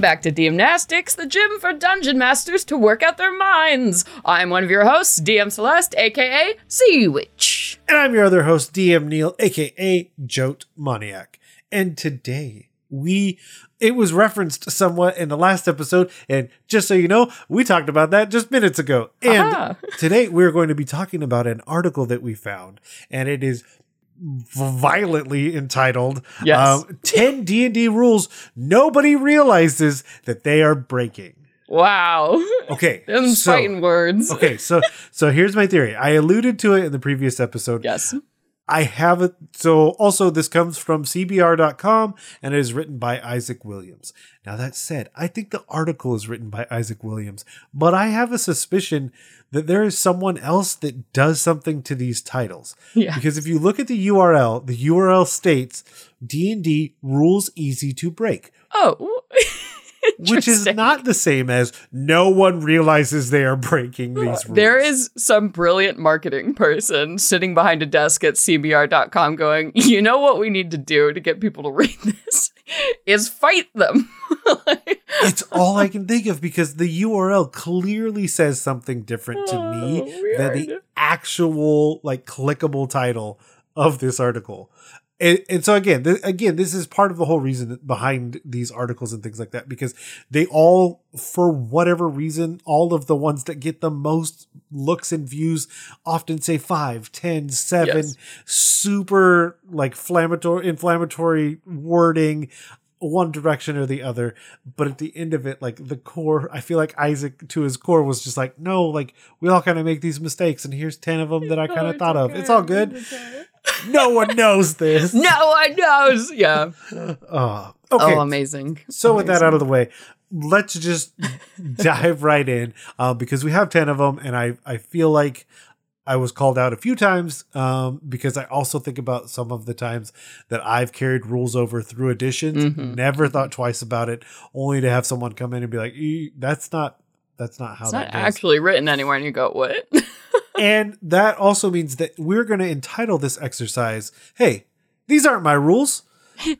Welcome back to Gymnastics, the gym for dungeon masters to work out their minds. I'm one of your hosts, DM Celeste, aka Sea Witch. And I'm your other host, DM Neil, aka Jote Moniac. And today we it was referenced somewhat in the last episode, and just so you know, we talked about that just minutes ago. And Aha. today we're going to be talking about an article that we found, and it is violently entitled Yes. um, 10 D&D rules nobody realizes that they are breaking. Wow. Okay. Them so- fighting words. Okay, so so here's my theory. I alluded to it in the previous episode. Yes. I have it. So also this comes from CBR.com and it is written by Isaac Williams. Now that said, I think the article is written by Isaac Williams, but I have a suspicion that there is someone else that does something to these titles. Yeah. Because if you look at the URL, the URL states D&D rules easy to break, Oh. which is not the same as no one realizes they are breaking these rules. There is some brilliant marketing person sitting behind a desk at CBR.com going, you know what we need to do to get people to read this? Is fight them. Like- it's all I can think of because the URL clearly says something different to me Oh, than the actual like clickable title of this article. And, and so again, th- again, this is part of the whole reason behind these articles and things like that because they all, for whatever reason, all of the ones that get the most looks and views often say five, ten, seven, Yes. super like inflammatory, inflammatory wording one direction or the other. But at the end of it, like the core, I feel like Isaac to his core was just like, no, like we all kind of make these mistakes, and here's ten of them that I oh, kind of thought of. It's all good. No one knows this. No one knows. Yeah. Uh, okay. Oh, amazing. so with that out of the way, let's just dive right in uh, because we have ten of them, and I I feel like. I was called out a few times um, because I also think about some of the times that I've carried rules over through editions. Mhm. Never thought twice about it, only to have someone come in and be like, "E- "That's not that's not how It's that not goes." actually written anywhere, and you go, what? and that also means that we're going to entitle this exercise, "Hey, these aren't my rules."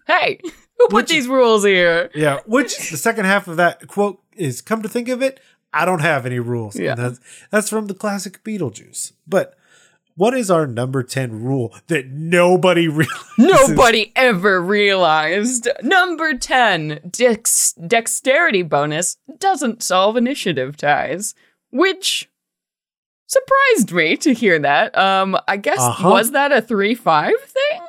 hey, who put Which- these rules here? Yeah, which the second half of that quote is come to think of it, I don't have any rules. Yeah. that's, that's from the classic Beetlejuice. But what is our number 10 rule that nobody realizes? Nobody ever realized. Number 10, dex- dexterity bonus doesn't solve initiative ties, which surprised me to hear that. Um, I guess, Uh-huh. was that a 3 5 thing?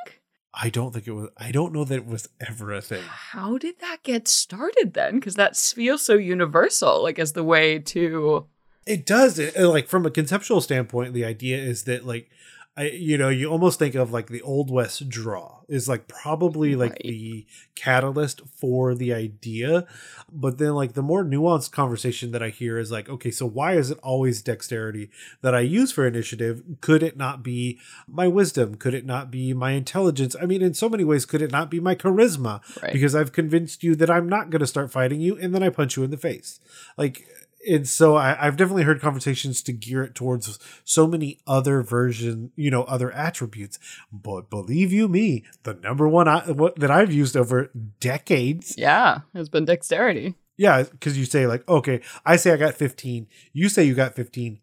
I don't think it was, I don't know that it was ever a thing. How did that get started then? Because that feels so universal, like as the way to. It does. It, like from a conceptual standpoint, the idea is that like I, you know, you almost think of like the Old West draw is like probably like Right. the catalyst for the idea. But then like the more nuanced conversation that I hear is like, okay, so why is it always dexterity that I use for initiative? Could it not be my wisdom? Could it not be my intelligence? I mean, in so many ways, could it not be my charisma? Right. Because I've convinced you that I'm not going to start fighting you and then I punch you in the face. Like, and so I, I've definitely heard conversations to gear it towards so many other version, you know, other attributes. But believe you me, the number one I, what, that I've used over decades, Yeah, has been dexterity. yeah, because you say like, okay, I say I got fifteen, you say you got fifteen.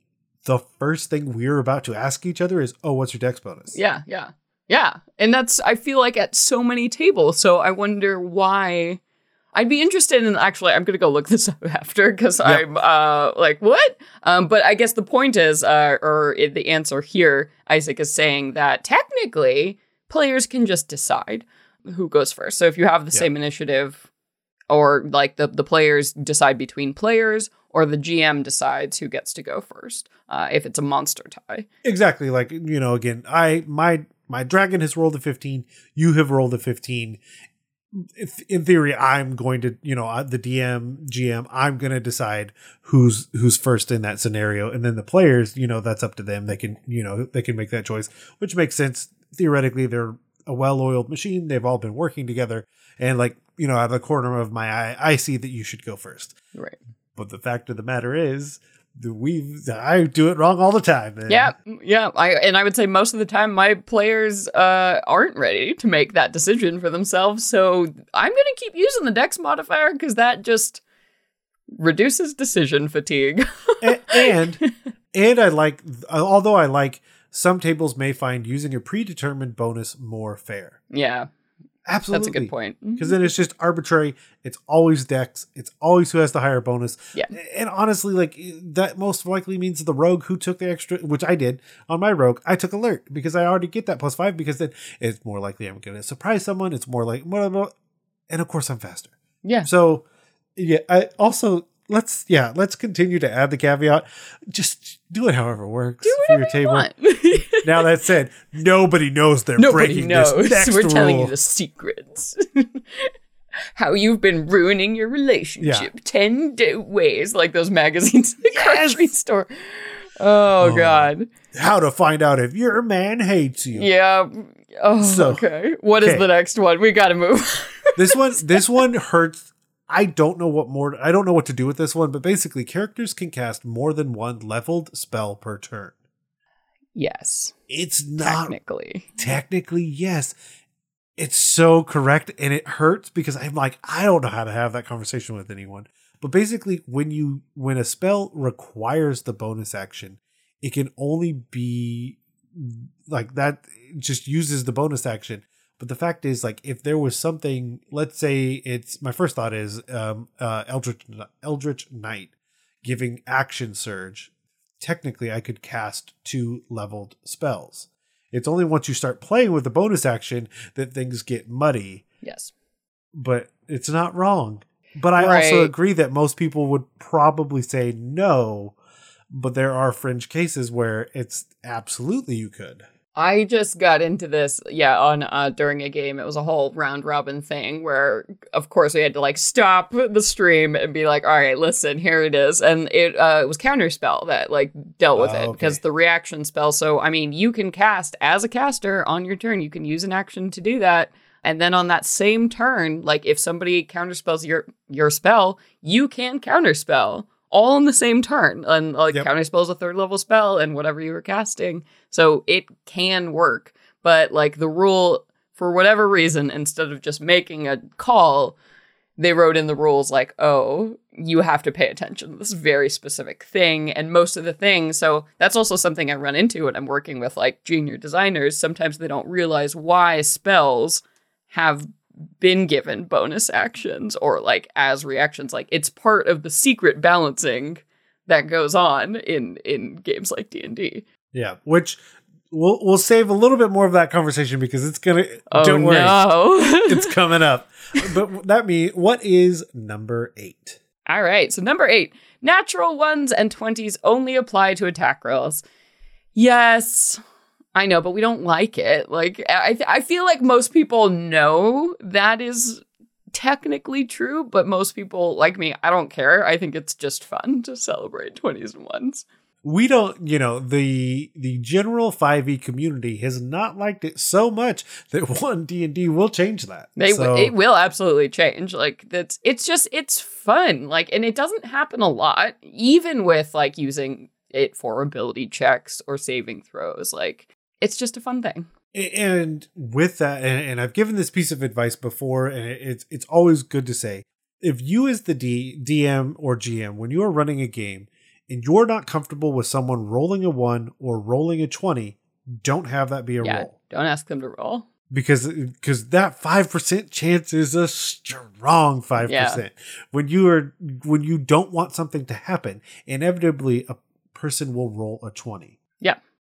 The first thing we're about to ask each other is, oh, what's your dex bonus? Yeah, yeah. Yeah. And that's I feel like at so many tables. So I wonder why I'd be interested in actually I'm gonna go look this up after because I'm uh like what? Um but I guess the point is uh or the answer here, Isaac is saying that technically players can just decide who goes first. So if you have the Yeah. same initiative or like the, the players decide between players or the GM decides who gets to go first, uh, if it's a monster tie. exactly like you know again i my my dragon has rolled a 15 you have rolled a 15 if, in theory i'm going to you know uh, the dm gm i'm going to decide who's who's first in that scenario. And then the players you know that's up to them. They can you know they can make that choice which makes sense. Theoretically they're a well-oiled machine. They've all been working together. And like you know out of the corner of my eye i see that you should go first. Right. but the fact of the matter is, we I do it wrong all the time. Man. Yeah, yeah. I and I would say most of the time my players uh, aren't ready to make that decision for themselves. So I'm gonna keep using the Dex modifier because that just reduces decision fatigue. and, and and I like although I like some tables may find using a predetermined bonus more fair. yeah, Absolutely. that's a good point. Mm-hmm. Because then it's just arbitrary. It's always Dex. It's always who has the higher bonus. Yeah. And honestly, like eh, that most likely means the rogue who took the extra, which I did on my rogue. I took alert because I already get that plus five because then it's more likely I'm going to surprise someone. It's more like, blah, blah, blah. and of course I'm faster. Yeah, So yeah, I also let's yeah let's continue to add the caveat. Just do it however works do for whatever your you table. want. Now that said, nobody knows they're Nobody breaking knows. this next We're telling you the secrets. How you've been ruining your relationship ten d- ways, like those magazines at the Yes! grocery store. Oh, Oh. God. How to find out if your man hates you. Yeah. Oh, So- okay. What is okay. the next one? We got to move. this one this one hurts i don't know what more i don't know what to do with this one but basically characters can cast more than one leveled spell per turn. Yes, it's not technically. technically yes. It's so correct and it hurts because i'm like i don't know how to have that conversation with anyone. But basically when you when a spell requires the bonus action it can only be like that just uses the bonus action but the fact is like if there was something let's say it's my first thought is um uh eldritch eldritch knight giving action surge technically i could cast two leveled spells. It's only once you start playing with the bonus action that things get muddy. Yes. but it's not wrong. But i also agree that most people would probably say no but there are fringe cases where it's absolutely you could I just got into this, yeah, on uh, during a game. It was a whole round robin thing where, of course, we had to like stop the stream and be like, "All right, listen, here it is," and it uh, it was counterspell that like dealt with Oh, it okay. because the reaction spell. So I mean, you can cast as a caster on your turn. You can use an action to do that, and then on that same turn, like if somebody counterspells your your spell, you can counterspell all in the same turn. And like Yep. counterspell is a third level spell, and whatever you were casting. So it can work. But like the rule, for whatever reason, instead of just making a call, they wrote in the rules like, oh, you have to pay attention to this very specific thing. And most of the things, so that's also something I run into when I'm working with like junior designers. Sometimes they don't realize why spells have been given bonus actions or like as reactions. Like it's part of the secret balancing that goes on in in games like D&D. yeah which we'll we'll save a little bit more of that conversation because it's gonna Oh don't worry no. it's coming up but that means what is number eight All right, so number eight natural ones and 20s only apply to attack rolls. Yes, I know, but we don't like it. Like, I, th- I feel like most people know that is technically true, but most people, like me, I don't care. I think it's just fun to celebrate 20s and ones. we don't you know the the general 5e community has not liked it so much that one d&d will change that They, So- it will absolutely change. Like that's it's just it's fun. Like and it doesn't happen a lot, even with like using it for ability checks or saving throws. Like it's just a fun thing. and with that and, i've given this piece of advice before and it's it's always good to say if you as the D, dm or gm when you are running a game and you're not comfortable with someone rolling a 1 or rolling a 20 don't have that be a yeah, roll don't ask them to roll. because because that 5% chance is a strong 5% Yeah. when you are when you don't want something to happen inevitably a person will roll a 20 Yeah.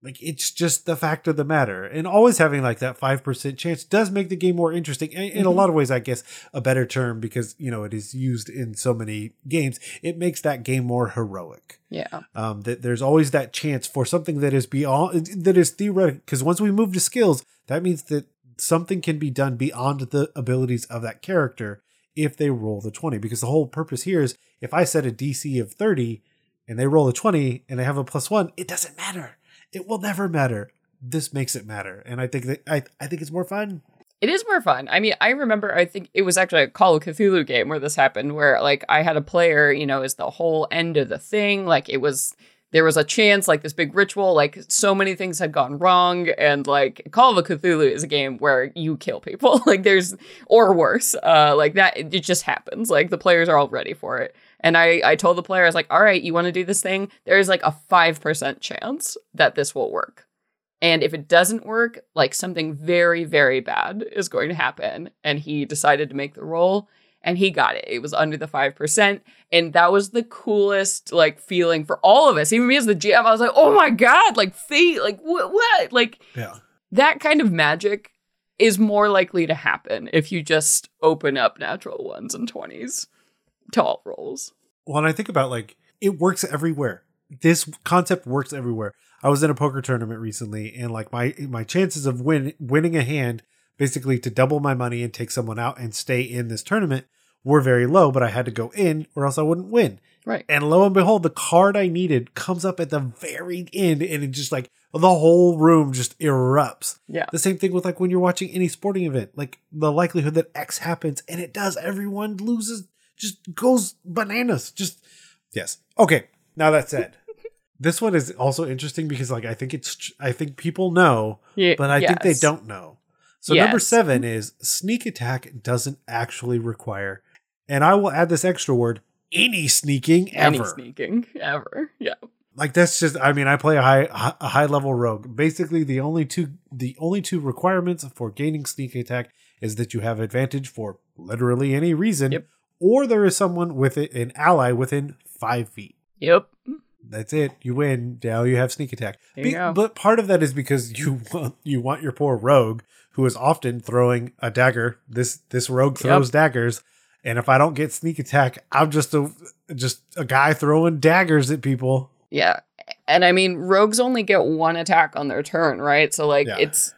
Like it's just the fact of the matter. And always having like that 5% chance does make the game more interesting. In, a Mhm. lot of ways i guess a better term because you know it is used in so many games. It makes that game more heroic. Yeah. um, that there's always that chance for something that is beyond that is theoretical because once we move to skills that means that something can be done beyond the abilities of that character if they roll the 20 because the whole purpose here is if i set a dc of 30 and they roll a 20 and they have a plus 1 it doesn't matter it will never matter this makes it matter and i think that i, I think it's more fun It is more fun. I mean, I remember, I think it was actually a Call of Cthulhu game where this happened, where like I had a player, you know, is the whole end of the thing. Like it was, there was a chance, like this big ritual, like so many things had gone wrong. And like Call of Cthulhu is a game where you kill people. like there's, or worse, uh, like that, it just happens. Like the players are all ready for it. And I, I told the player, I was like, all right, you want to do this thing? There's like a 5% chance that this will work. And if it doesn't work, like something very, very bad is going to happen. And he decided to make the roll and he got it. It was under the 5%. And that was the coolest like feeling for all of us. Even me as the GM, I was like, oh my God, like fate, like what, what? Like Yeah. that kind of magic is more likely to happen if you just open up natural ones and 20s to all rolls. Well, and I think about like it works everywhere. This concept works everywhere. I was in a poker tournament recently, and like my my chances of win winning a hand, basically to double my money and take someone out and stay in this tournament, were very low. But I had to go in, or else I wouldn't win. Right. And lo and behold, the card I needed comes up at the very end, and it just like the whole room just erupts. Yeah. The same thing with like when you're watching any sporting event, like the likelihood that X happens, and it does, everyone loses, just goes bananas. Just yes. Okay. Now that said, this one is also interesting because like I think it's tr- I think people know, Yeah, but I think they don't know. So number seven is sneak attack doesn't actually require, and I will add this extra word: any sneaking Any ever. sneaking ever. Yeah. like that's just i mean i play a high a high level rogue basically the only two the only two requirements for gaining sneak attack is that you have advantage for literally any reason Yep. Or there is someone with it an ally within five feet Yep. that's it you win now you have sneak attack you but part of that is because you want you want your poor rogue who is often throwing a dagger this this rogue throws daggers and if i don't get sneak attack i'm just a just a guy throwing daggers at people Yeah. And I mean, rogues only get one attack on their turn, right? So, like, Yeah. it's,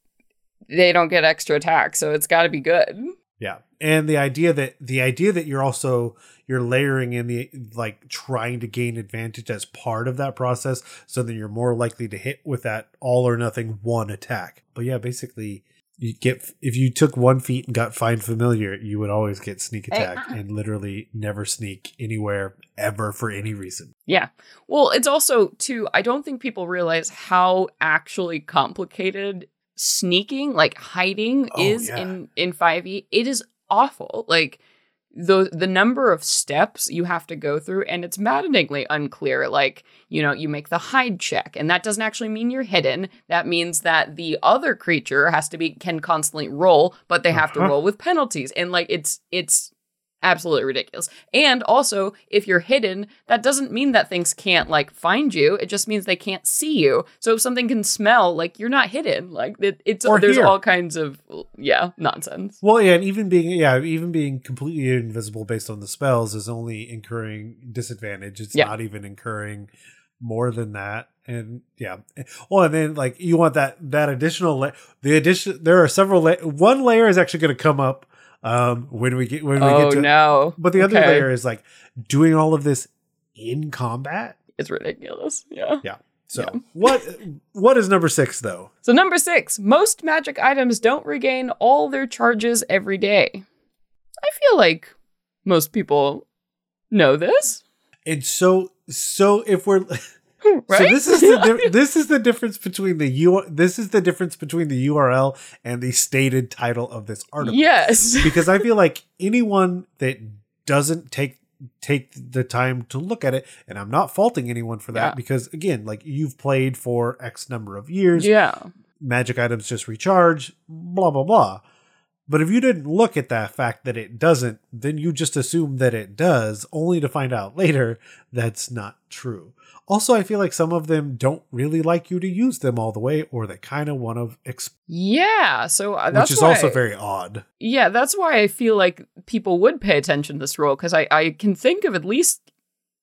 they don't get extra attack. So it's got to be good. Yeah. And the idea that the idea that you're also you're layering in the like trying to gain advantage as part of that process so that you're more likely to hit with that all or nothing one attack. But yeah, basically you get if you took one feat and got find familiar, you would always get sneak attack uh-uh. and literally never sneak anywhere ever for any reason. Yeah. Well, it's also, too, I don't think people realize how actually complicated sneaking, like hiding, Oh, is yeah. in, in 5e. It is awful. Like, the the number of steps you have to go through and it's maddeningly unclear like you know you make the hide check and that doesn't actually mean you're hidden that means that the other creature has to be can constantly roll but they have to Uh-huh. roll with penalties and like it's it's absolutely ridiculous and also if you're hidden that doesn't mean that things can't like find you it just means they can't see you so if something can smell like you're not hidden like it, it's Or there's hear. all kinds of yeah nonsense Well, yeah, and even being yeah, even being completely invisible based on the spells is only incurring disadvantage. It's Yeah. not even incurring more than that. And yeah, well, and then like you want that that additional la- the addition. There are several. La- one layer is actually going to come up um when we get when we oh get to. no But the other Okay. layer is like doing all of this in combat. it's ridiculous Yeah. yeah So Yeah. what what is number six though? So, number six, most magic items don't regain all their charges every day. I feel like most people know this, And so so if we're right? So this is the di- this is the difference between the U this is the difference between the URL and the stated title of this article. yes. Because I feel like anyone that doesn't take take the time to look at it and I'm not faulting anyone for that Yeah. because again like you've played for x number of years yeah. magic items just recharge blah blah blah but if you didn't look at that fact that it doesn't then you just assume that it does only to find out later that's not true also i feel like some of them don't really like you to use them all the way or they kind of want to exp- Yeah. So uh, that's which is why, also very odd yeah, that's why I feel like people would pay attention to this rule because I, I can think of at least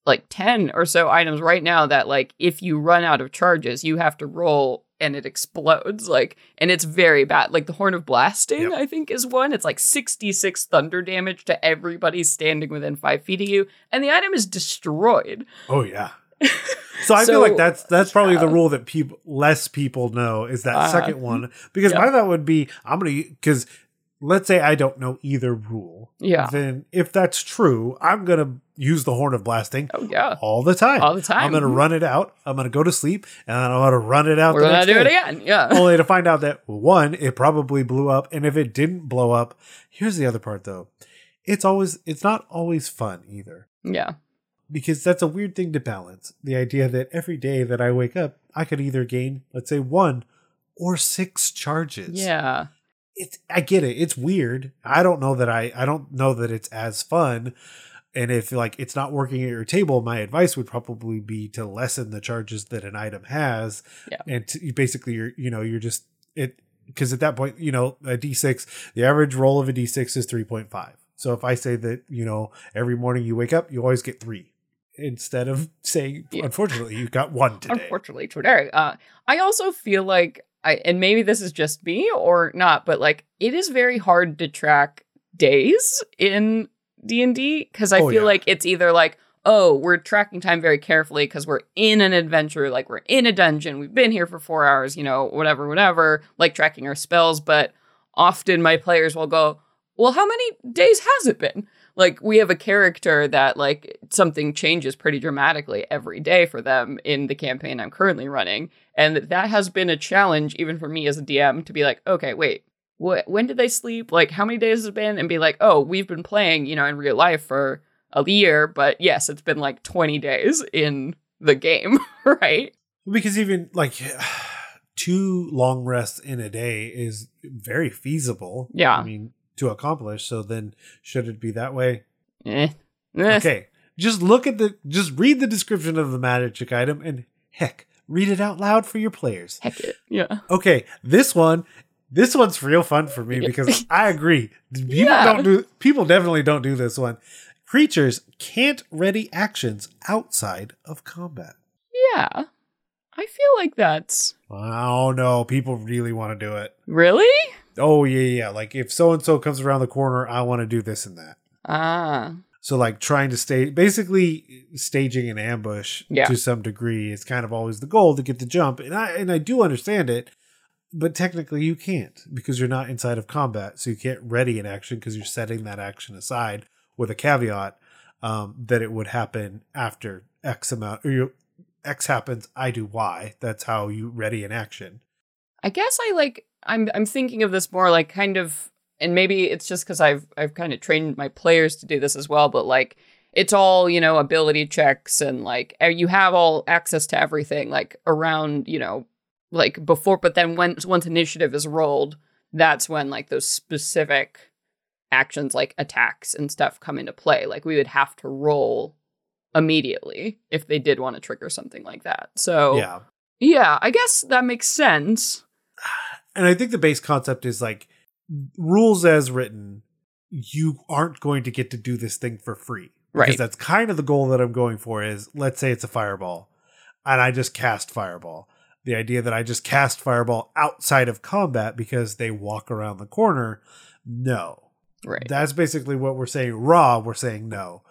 like 10 or so items right now that, like, if you run out of charges, you have to roll and it explodes. Like, and it's very bad. Like, the Horn of Blasting, Yep. I think, is one. It's like 66 thunder damage to everybody standing within five feet of you, and the item is destroyed. oh yeah so i So, feel like that's that's probably the rule that people less people know is that Uh, second one because yeah. my thought would be i'm gonna because let's say I don't know either rule. Yeah. Then if that's true, I'm gonna use the horn of blasting Oh yeah. all the time. All the time. I'm gonna run it out. I'm gonna go to sleep, and I'm gonna run it out. We're the gonna do it again. Yeah. Only to find out that one, it probably blew up, and if it didn't blow up, here's the other part though. It's always it's not always fun either. Yeah. Because that's a weird thing to balance. The idea that every day that I wake up, I could either gain, let's say, one or six charges. Yeah. It's I get it. It's weird. I don't know that I I don't know that it's as fun. And if like it's not working at your table, my advice would probably be to lessen the charges that an item has. Yeah. And to, basically you're you know, you're just it because at that point, you know, a D6, the average roll of a D6 is 3.5. So if I say that, you know, every morning you wake up, you always get 3 instead of saying Yeah. unfortunately you got 1 today. Unfortunately, today. Uh, I also feel like I, and maybe this is just me or not, but like it is very hard to track days in D and D because I Oh, feel yeah. like it's either like, oh, we're tracking time very carefully because we're in an adventure, like we're in a dungeon, we've been here for four hours, you know, whatever, whatever, like tracking our spells. But often my players will go, well, how many days has it been? Like we have a character that like something changes pretty dramatically every day for them in the campaign I'm currently running, and that has been a challenge even for me as a DM to be like, okay, wait, what? When did they sleep? Like how many days has it been? And be like, oh, we've been playing, you know, in real life for a year, but yes, it's been like 20 days in the game, right? Because even like two long rests in a day is very feasible. Yeah. I mean, to accomplish. So then should it be that way? Eh. Eh. Okay. Just look at the just read the description of the magic item and heck, read it out loud for your players. Heck it. Yeah. Okay, this one this one's real fun for me because I agree. People Yeah. don't do people definitely don't do this one. Creatures can't ready actions outside of combat. Yeah. I feel like that's Oh no, people really want to do it. really? Oh yeah, yeah. Like if so and so comes around the corner, I want to do this and that. Ah. So like trying to stay basically staging an ambush Yeah. to some degree is kind of always the goal to get the jump. And I and I do understand it, but technically you can't because you're not inside of combat. So you can't ready an action because you're setting that action aside with a caveat um, that it would happen after X amount or you X happens, I do Y. That's how you ready an action. I guess I like I'm I'm thinking of this more like kind of and maybe it's just cuz I've I've kind of trained my players to do this as well, but like it's all, you know, ability checks and like uh, you have all access to everything like around, you know, like before but then when once initiative is rolled, that's when like those specific actions like attacks and stuff come into play. Like we would have to roll immediately if they did want to trigger something like that. So Yeah. yeah, I guess that makes sense. And I think the base concept is like rules as written, you aren't going to get to do this thing for free. Because Right. that's kind of the goal that I'm going for is let's say it's a fireball and I just cast fireball. The idea that I just cast fireball outside of combat because they walk around the corner, no. Right. That's basically what we're saying. Raw, we're saying no.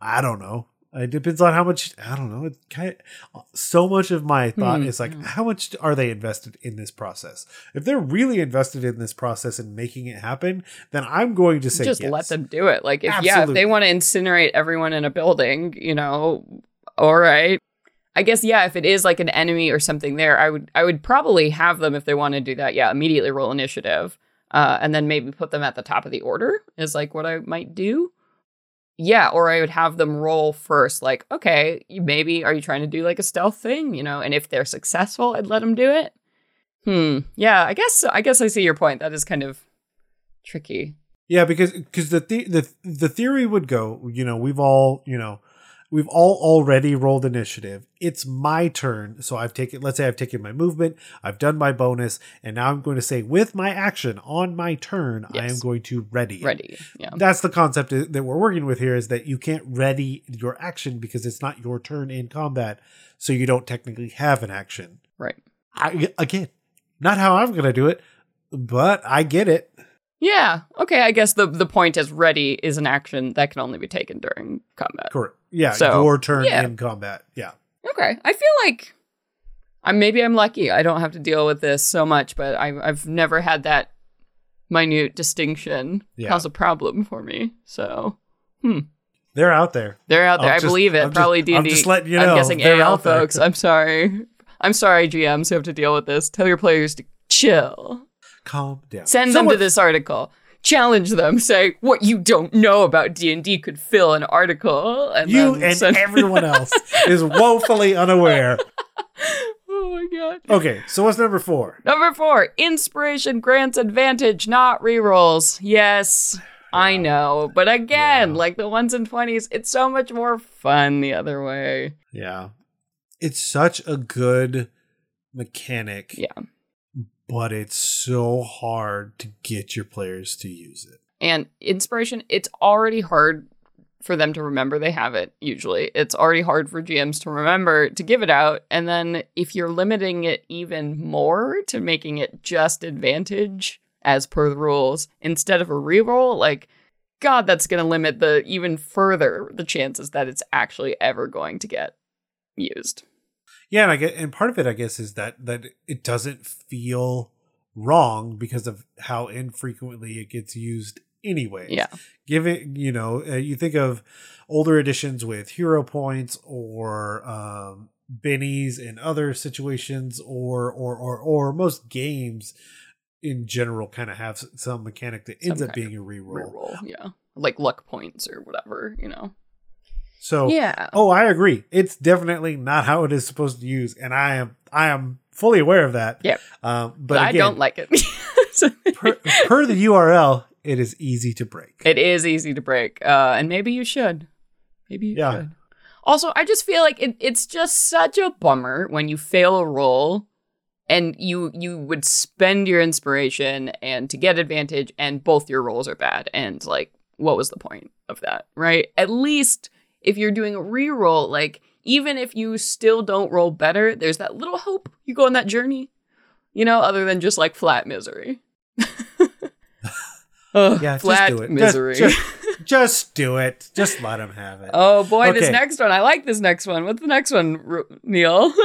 I don't know. It depends on how much. I don't know. It kind of, so much of my thought Hmm, is like, hmm. how much are they invested in this process? If they're really invested in this process and making it happen, then I'm going to say just yes. let them do it. Like if yeah, if they want to incinerate everyone in a building, you know, all right. I guess yeah, if it is like an enemy or something there, I would I would probably have them if they want to do that. Yeah, immediately roll initiative, uh, and then maybe put them at the top of the order is like what I might do. Yeah, or I would have them roll first. Like, okay, maybe are you trying to do like a stealth thing, you know? And if they're successful, I'd let them do it. Hmm. Yeah, I guess I guess I see your point. That is kind of tricky. Yeah, because because the, the the the theory would go, you know, we've all you know, we've all already rolled initiative. It's my turn, so I've taken. Let's say I've taken my movement, I've done my bonus, and now I'm going to say with my action on my turn, I am going to ready. Ready. Yeah. That's the concept that we're working with here is that you can't ready your action because it's not your turn in combat, so you don't technically have an action. Right. I, again, not how I'm going to do it, but I get it. Yeah. Okay. I guess the the point is ready is an action that can only be taken during combat. Correct. Yeah, So, your turn yeah. in combat. Yeah. Okay. I feel like I'm maybe I'm lucky. I don't have to deal with this so much, but I've I've never had that minute distinction Yeah. cause a problem for me. So hmm. They're out there. they're out there. I'm I just- believe it. I'm Probably D I'm and D. just letting you I'm guessing they're AL folks. I'm sorry. I'm sorry, GMs who have to deal with this. Tell your players to chill. Calm down. Send So them to this article. Challenge them. Say what you don't know about D and D could fill an article. And You and send- everyone else is woefully unaware. oh my god. Okay, so what's number four? Number four, inspiration grants advantage, not rerolls. Yes, I know. But again, Yeah. like the ones and 20s, it's so much more fun the other way. Yeah. It's such a good mechanic, Yeah. But it's so hard to get your players to use it. And inspiration, it's already hard for them to remember they have it, usually. It's already hard for GMs to remember to give it out. And then if you're limiting it even more to making it just advantage as per the rules instead of a reroll, like, God, that's going to limit the even further the chances that it's actually ever going to get used. Yeah, and I get and part of it I guess is that that it doesn't feel wrong because of how infrequently it gets used anyway. Yeah. Give it, you know, uh, you think of older editions with hero points or um bennies in other situations or or or or most games in general kind of have some mechanic that ends Some up being a reroll. Reroll, yeah. Like luck points or whatever, you know. So Yeah. Oh, I agree. It's definitely not how it is supposed to use, and I am I am fully aware of that. Yeah. Um, but But, I don't like it. Per, per the URL, it is easy to break. It is easy to break, uh, and maybe you should. Maybe you Yeah. should. Also, I just feel like it, it's just such a bummer when you fail a roll, and you you would spend your inspiration and to get advantage, and both your rolls are bad. And like, what was the point of that, right? At least if you're doing a reroll, like even if you still don't roll better, there's that little hope you go on that journey, you know, other than just like flat misery. Ugh, Yeah, just flat do it. Just- misery. Just, just do it. Just let him have it. Oh boy, this next one. I like this next one. What's the next one, R- Neil?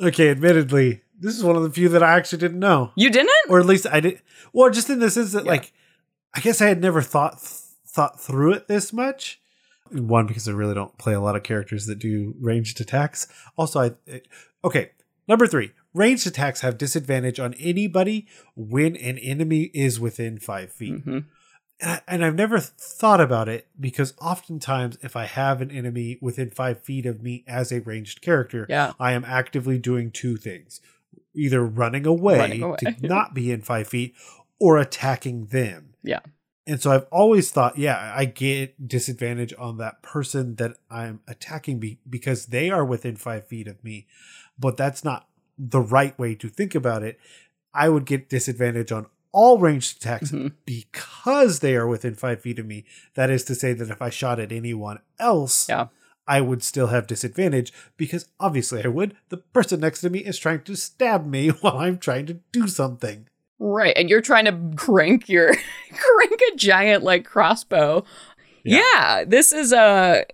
Okay, admittedly, this is one of the few that I actually didn't know, you didn't? or at least I did. Well, just in the sense that, Yeah. like, I guess I had never thought thought through it this much. One because I really don't play a lot of characters that do ranged attacks. Also, I it- okay. Number three, ranged attacks have disadvantage on anybody when an enemy is within five feet. hmm and, I, and I've never thought about it because oftentimes, if I have an enemy within five feet of me as a ranged character, Yeah. I am actively doing two things either running away, Running away. to not be in five feet or attacking them. Yeah. And so I've always thought, yeah, I get disadvantage on that person that I'm attacking be- because they are within five feet of me. But that's not the right way to think about it. I would get disadvantage on all ranged attacks Mhm. because they are within five feet of me. That is to say that if I shot at anyone else, Yeah. I would still have disadvantage because obviously I would. The person next to me is trying to stab me while I'm trying to do something. Right, and you're trying to crank your crank a giant like crossbow. Yeah. Yeah, this is Uh,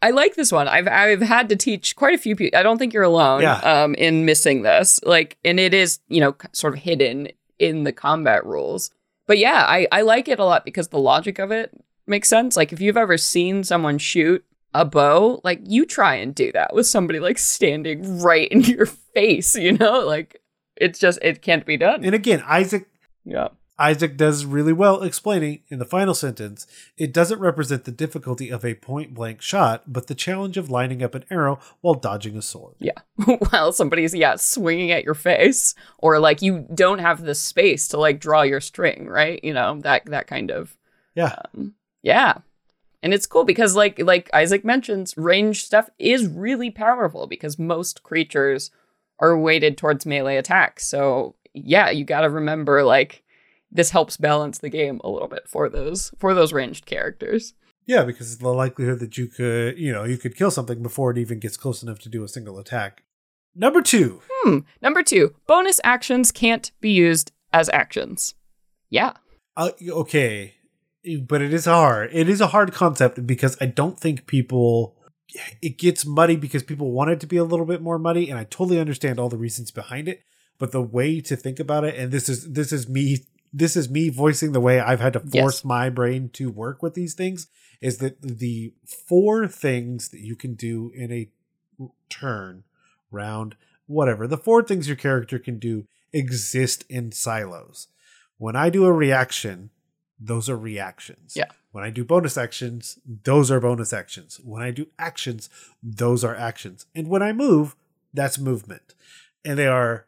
I like this one. I've I've had to teach quite a few people. I don't think you're alone. Yeah. Um, in missing this, like, and it is you know sort of hidden in the combat rules. But yeah, I I like it a lot because the logic of it makes sense. Like if you've ever seen someone shoot a bow, like you try and do that with somebody like standing right in your face. You know, like it's just it can't be done. And again, Isaac yeah. Isaac does really well explaining in the final sentence it doesn't represent the difficulty of a point blank shot, but the challenge of lining up an arrow while dodging a sword. Yeah. While somebody's yeah swinging at your face, or like you don't have the space to like draw your string, right? You know that that kind of Yeah. um, yeah. And it's cool because like like Isaac mentions, range stuff is really powerful because most creatures are weighted towards melee attacks. So yeah, you got to remember like this helps balance the game a little bit for those for those ranged characters. Yeah, because the likelihood that you could, you know, you could kill something before it even gets close enough to do a single attack. Number two. Hmm. Number two, bonus actions can't be used as actions. Yeah. Uh, okay, but it is hard. It is a hard concept because I don't think people. It gets muddy because people want it to be a little bit more muddy, and I totally understand all the reasons behind it. But the way to think about it, and this is this is me this is me voicing the way I've had to Yes. force my brain to work with these things is that the four things that you can do in a turn, round, whatever, the four things your character can do exist in silos. When I do a reaction, those are reactions. Yeah. When I do bonus actions, those are bonus actions. When I do actions, those are actions. And when I move, that's movement. And they are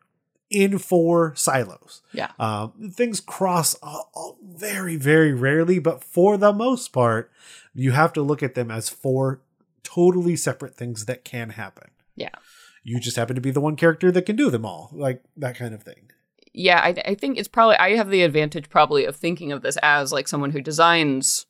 in four silos. Yeah. Um, things cross uh, uh, very, very rarely, but for the most part, you have to look at them as four totally separate things that can happen. Yeah. You just happen to be the one character that can do them all, like that kind of thing. yeah, I, I think it's probably I have the advantage probably of thinking of this as like someone who designs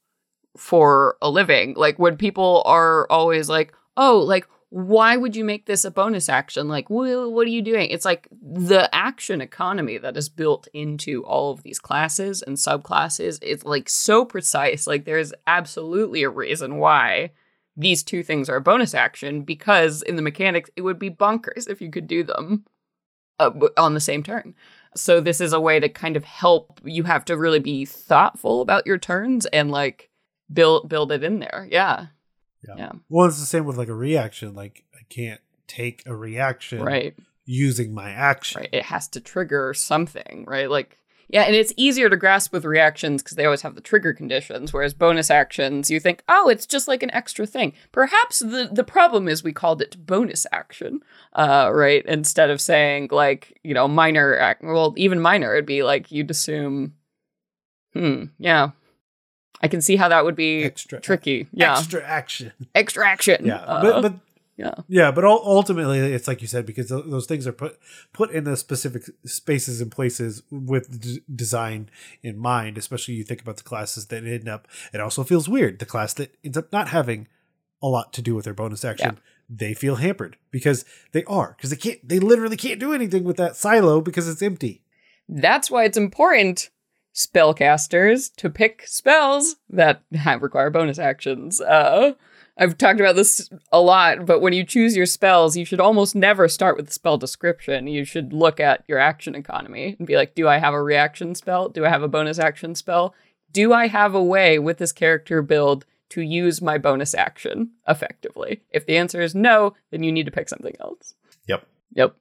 for a living. Like when people are always like, "Oh, like why would you make this a bonus action? Like, what are you doing?" It's like the action economy that is built into all of these classes and subclasses. It's like so precise. Like there's absolutely a reason why these two things are a bonus action because in the mechanics it would be bonkers if you could do them uh, on the same turn. So this is a way to kind of help. You have to really be thoughtful about your turns and like build build it in there. Yeah, Yeah. Well, it's the same with like a reaction. Like I can't take a reaction right, using my action. right. It has to trigger something, right? Like yeah, and it's easier to grasp with reactions because they always have the trigger conditions. Whereas bonus actions, you think, oh, it's just like an extra thing. Perhaps the the problem is we called it bonus action, uh, right? Instead of saying like you know minor, ac- well, even minor, it'd be like you'd assume. Hmm. Yeah. I can see how that would be Extra tricky. Yeah. Extra action. Extra action. Yeah. Uh, but but yeah. Yeah, but ultimately, it's like you said because those things are put put in the specific spaces and places with d- design in mind. Especially you think about the classes that end up. It also feels weird. The class that ends up not having a lot to do with their bonus action, they feel hampered because they are because they can't. They literally can't do anything with that silo because it's empty. That's why it's important, spellcasters, to pick spells that have, require bonus actions. Uh, I've talked about this a lot, but when you choose your spells, you should almost never start with the spell description. You should look at your action economy and be like, do I have a reaction spell? Do I have a bonus action spell? Do I have a way with this character build to use my bonus action effectively? If the answer is no, then you need to pick something else. Yep. Yep.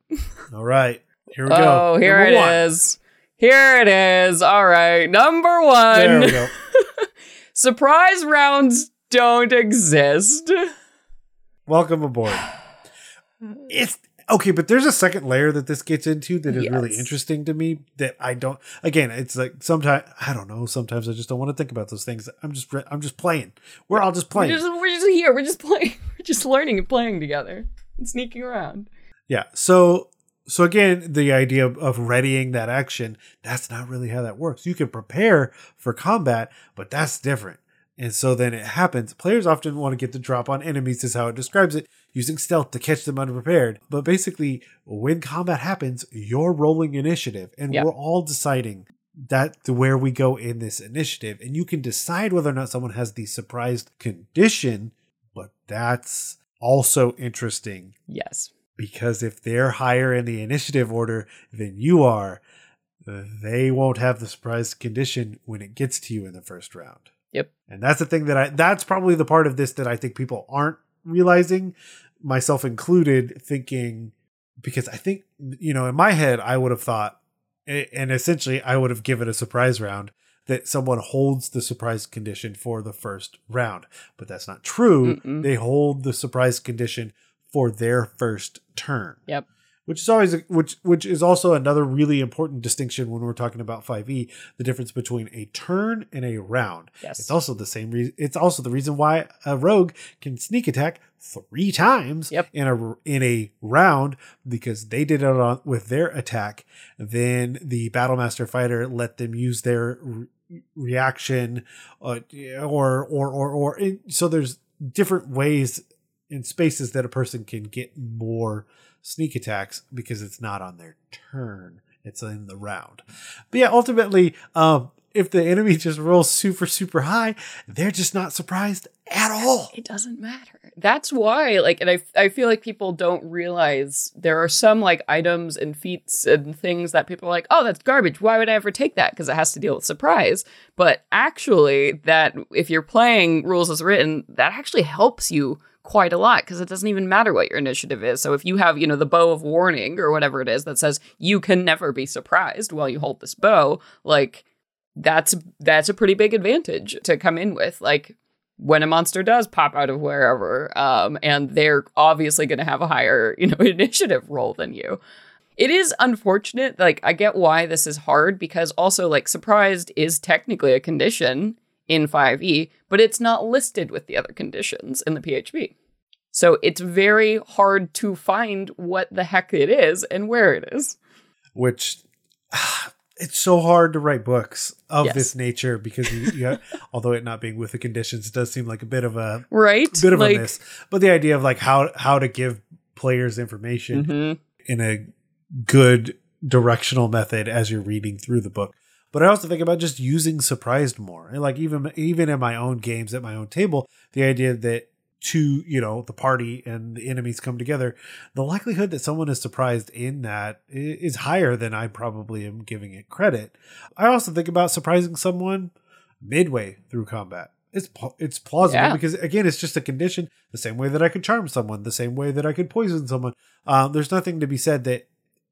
All right, here we Oh, go. Oh, here Number it one. is. Here it is. All right. Number There one. we go. Surprise rounds don't exist. Welcome aboard. It's okay, but there's a second layer that this gets into that is really interesting to me that I don't again, it's like sometimes I don't know, sometimes I just don't want to think about those things. I'm just I'm just playing. We're all just We're playing. just, we're just here. We're just playing. We're just learning and playing together and sneaking around. Yeah. So so again, the idea of, of readying that action, that's not really how that works. You can prepare for combat, but that's different. And so then it happens. Players often want to get the drop on enemies, is how it describes it, using stealth to catch them unprepared. But basically, when combat happens, you're rolling initiative, and we're all deciding that to where we go in this initiative. And you can decide whether or not someone has the surprised condition, but that's also interesting Yes. Because if they're higher in the initiative order than you are, they won't have the surprise condition when it gets to you in the first round. Yep. And that's the thing that I that's probably the part of this that I think people aren't realizing, myself included, thinking because I think you know, in my head I would have thought and essentially I would have given a surprise round that someone holds the surprise condition for the first round. But that's not true. Mm-mm. They hold the surprise condition for their first turn. Yep. Which is always which which is also another really important distinction when we're talking about 5e, the difference between a turn and a round. Yes. It's also the same reason it's also the reason why a rogue can sneak attack three times Yep. in a in a round because they did it on with their attack. Then the battlemaster fighter let them use their re- reaction uh, or or or or so there's different ways and spaces that a person can get more sneak attacks because it's not on their turn it's in the round but yeah ultimately um if the enemy just rolls super super high they're just not surprised at all It doesn't matter. that's why like and I I feel like people don't realize there are some like items and feats and things that people are like, "Oh, that's garbage. Why would I ever take that?" because it has to deal with surprise. But actually that if you're playing rules as written, that actually helps you quite a lot because it doesn't even matter what your initiative is. So if you have, you know, the bow of warning or whatever it is that says you can never be surprised while you hold this bow, like that's that's a pretty big advantage to come in with. Like when a monster does pop out of wherever, um, and they're obviously going to have a higher, you know, initiative roll than you. It is unfortunate. Like, I get why this is hard because also, like, surprised is technically a condition in 5e, but it's not listed with the other conditions in the PHB. So it's very hard to find what the heck it is and where it is. Which it's so hard to write books of Yes. this nature because you, you have, although it not being with the conditions does seem like a bit of a Right? bit of like, a miss. But the idea of like how how to give players information mhm. in a good directional method as you're reading through the book. But I also think about just using surprised more. And like even even in my own games at my own table, the idea that two, you know, the party and the enemies come together, the likelihood that someone is surprised in that is higher than I probably am giving it credit. I also think about surprising someone midway through combat. It's it's plausible Yeah. because again, it's just a condition. The same way that I could charm someone, the same way that I could poison someone. Um, there's nothing to be said that,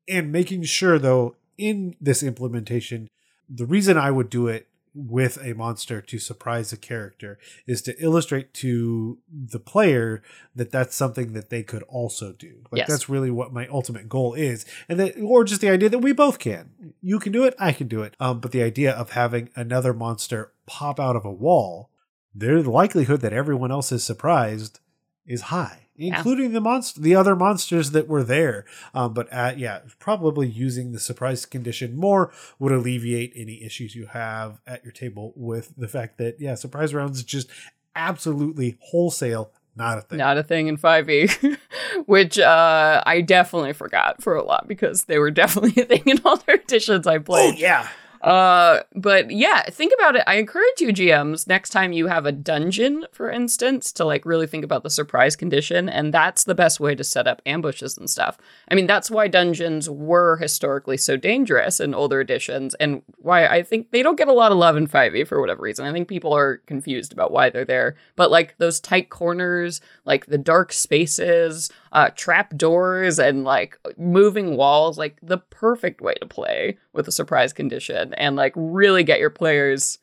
and making sure though in this implementation, the reason I would do it with a monster to surprise a character is to illustrate to the player that that's something that they could also do. Like Yes. that's really what my ultimate goal is, and that, or just the idea that we both can. You can do it, I can do it. Um, but the idea of having another monster pop out of a wall, the likelihood that everyone else is surprised is high. Including the monster, the other monsters that were there, um, but at, yeah, probably using the surprise condition more would alleviate any issues you have at your table with the fact that yeah, surprise rounds just absolutely wholesale not a thing. Not a thing in 5e, which uh, I definitely forgot for a lot because they were definitely a thing in all the editions I played. Oh yeah, Uh, but yeah, think about it. I encourage you GMs next time you have a dungeon, for instance, to like really think about the surprise condition, and that's the best way to set up ambushes and stuff. I mean, that's why dungeons were historically so dangerous in older editions, and why I think they don't get a lot of love in 5e for whatever reason. I think people are confused about why they're there. But like those tight corners, like the dark spaces, uh, trap doors, and like moving walls, like the perfect way to play with a surprise condition and like really get your players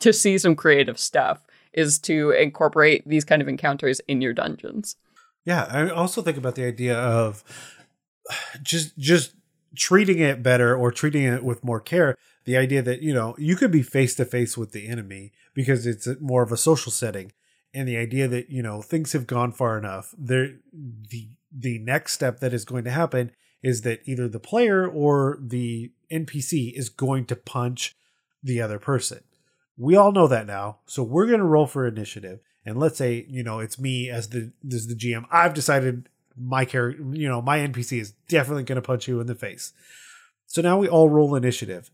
to see some creative stuff is to incorporate these kind of encounters in your dungeons. yeah. I also think about the idea of just just treating it better or treating it with more care. The idea that you know you could be face to face with the enemy because it's more of a social setting, and the idea that you know things have gone far enough. There, the the next step that is going to happen is that either the player or the NPC is going to punch the other person. We all know that now, so we're going to roll for initiative. And let's say you know it's me as the as the GM. I've decided my character, you know, my NPC is definitely going to punch you in the face. So now we all roll initiative.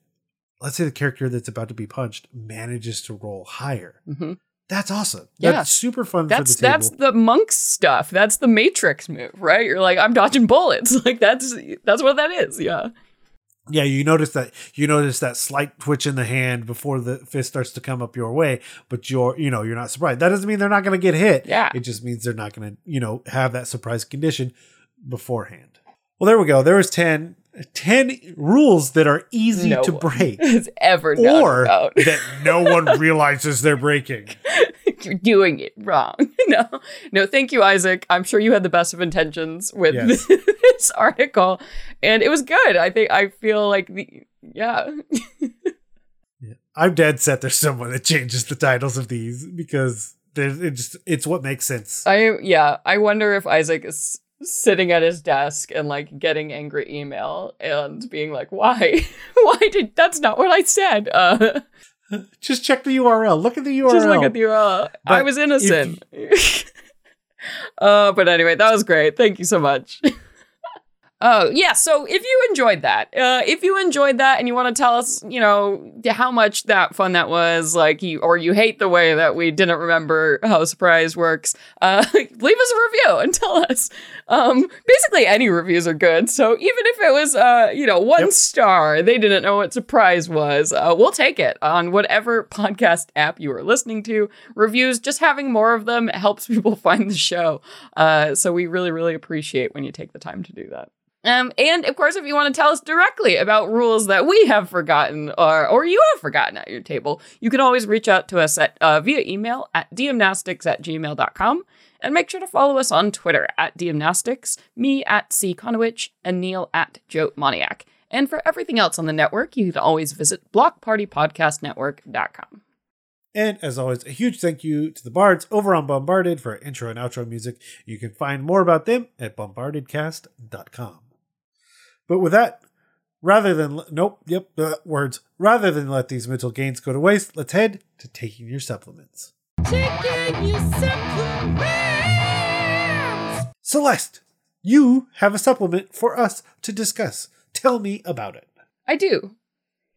Let's say the character that's about to be punched manages to roll higher. Mhm. That's awesome. Yeah. That's super fun That's for the table. that's the monk's stuff. That's the Matrix move, right? You're like, I'm dodging bullets. Like that's that's what that is. Yeah. yeah, you notice that you notice that slight twitch in the hand before the fist starts to come up your way, but you're you know you're not surprised. That doesn't mean they're not going to get hit. Yeah. it just means they're not going to you know have that surprise condition beforehand. Well, there we go. There was 10, 10 rules that are easy No to break, ever or about. that no one realizes they're breaking. You're doing it wrong. No, no. Thank you, Isaac. I'm sure you had the best of intentions with Yes. this article, and it was good. I think I feel like the yeah. I'm dead set. There's someone that changes the titles of these because there's it just it's what makes sense. I yeah. I wonder if Isaac is sitting at his desk and like getting angry email and being like, "Why? Why did that's not what I said?" Uh, Just check the URL. Look at the URL. just look at the URL. I was innocent. uh, but anyway, that was great. Thank you so much. Oh, yeah. So if you enjoyed that, uh, if you enjoyed that and you want to tell us, you know, how much that fun that was, like, you, or you hate the way that we didn't remember how surprise works, uh, leave us a review and tell us. Um, basically, any reviews are good. So even if it was, uh, you know, one Yep. star, they didn't know what surprise was, uh, we'll take it on whatever podcast app you are listening to. Reviews, just having more of them helps people find the show. Uh, so we really, really appreciate when you take the time to do that. Um, and of course, if you want to tell us directly about rules that we have forgotten or, or you have forgotten at your table, you can always reach out to us at uh, via email at dmnastics at gmail.com. And make sure to follow us on Twitter at dmnastics, me at C. Conowitch, and Neil at Joe Moniac. And for everything else on the network, you can always visit blockpartypodcastnetwork.com. And as always, a huge thank you to the Bards over on Bombarded for intro and outro music. You can find more about them at bombardedcast.com. But with that, rather than nope, yep, uh, words. Rather than let these mental gains go to waste, let's head to taking your supplements. Taking your supplements. Celeste, you have a supplement for us to discuss. Tell me about it. I do.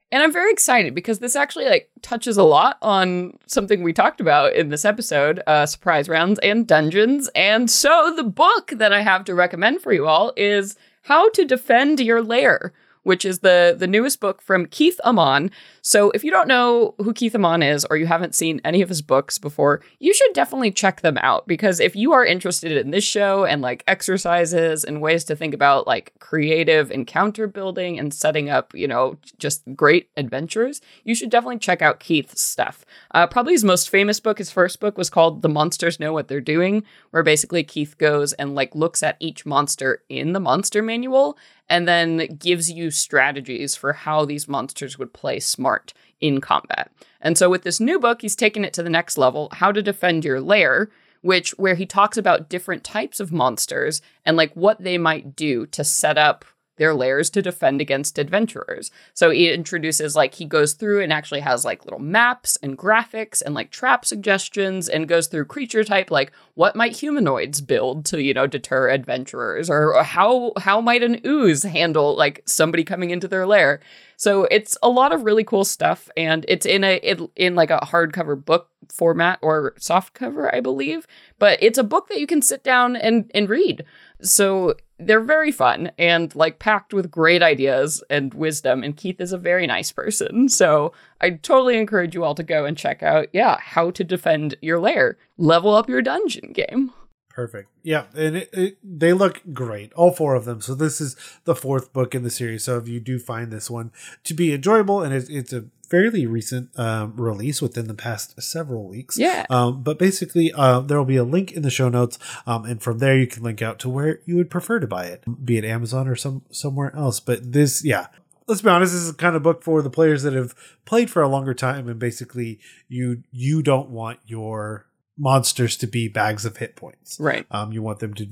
And I'm very excited because this actually like touches a lot on something we talked about in this episode, uh, surprise rounds and dungeons. And so the book that I have to recommend for you all is How to Defend Your Lair, which is the the newest book from Keith Ammann. So if you don't know who Keith Ammann is or you haven't seen any of his books before, you should definitely check them out because if you are interested in this show and like exercises and ways to think about like creative encounter building and setting up, you know, just great adventures, you should definitely check out Keith's stuff. Uh, probably his most famous book, his first book was called The Monsters Know What They're Doing, where basically Keith goes and like looks at each monster in the monster manual and then gives you strategies for how these monsters would play smart in combat. And so with this new book, he's taken it to the next level, How to Defend Your Lair, which where he talks about different types of monsters and like what they might do to set up their lairs to defend against adventurers. So he introduces like he goes through and actually has like little maps and graphics and like trap suggestions and goes through creature type like what might humanoids build to you know deter adventurers or how how might an ooze handle like somebody coming into their lair. So it's a lot of really cool stuff and it's in a it, in like a hardcover book format or soft cover I believe, but it's a book that you can sit down and and read. So they're very fun and like packed with great ideas and wisdom. And Keith is a very nice person. So I totally encourage you all to go and check out, yeah, how to defend your lair, level up your dungeon game. Perfect. Yeah, and it, it, they look great, all four of them. So this is the fourth book in the series. So if you do find this one to be enjoyable, and it's, it's a fairly recent um, release within the past several weeks. Yeah. Um, but basically, uh, there will be a link in the show notes, um, and from there you can link out to where you would prefer to buy it, be it Amazon or some somewhere else. But this, yeah. Let's be honest. This is the kind of book for the players that have played for a longer time, and basically, you you don't want your monsters to be bags of hit points. Right. Um, you want them to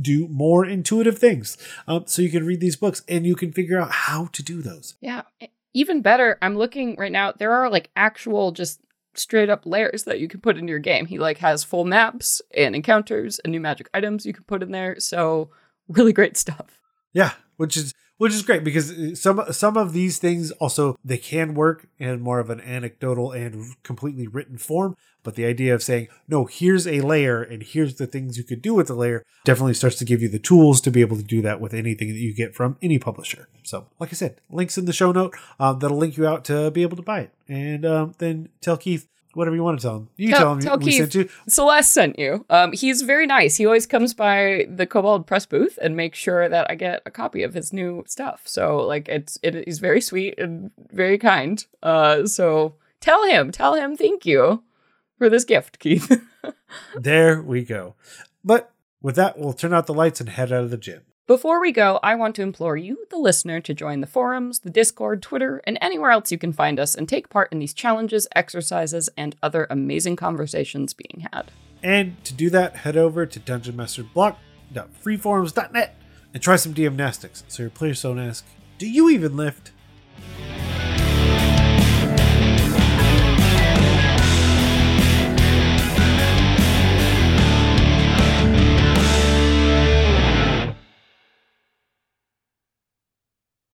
do more intuitive things. Um, so you can read these books and you can figure out how to do those. Yeah. Even better, I'm looking right now, there are like actual just straight up lairs that you can put in your game. He like has full maps and encounters and new magic items you can put in there. So really great stuff. Yeah, which is which is great because uh, some some of these things also they can work in more of an anecdotal and completely written form. But the idea of saying no, here's a lair and here's the things you could do with the lair definitely starts to give you the tools to be able to do that with anything that you get from any publisher. So, like I said, links in the show note um, that'll link you out to be able to buy it, and um, then tell Keith whatever you want to tell him. You Tell- tell, him tell sent you. Celeste sent you. Um, he's very nice. He always comes by the Kobold Press booth and makes sure that I get a copy of his new stuff. So like it's it is very sweet and very kind. Uh, so tell him, tell him, thank you for this gift, Keith. There we go. But with that, we'll turn out the lights and head out of the gym. Before we go, I want to implore you, the listener, to join the forums, the Discord, Twitter, and anywhere else you can find us and take part in these challenges, exercises, and other amazing conversations being had. And to do that, head over to dungeonmasterblock.freeforums.net and try some DMnastics so your players don't ask, Do you even lift?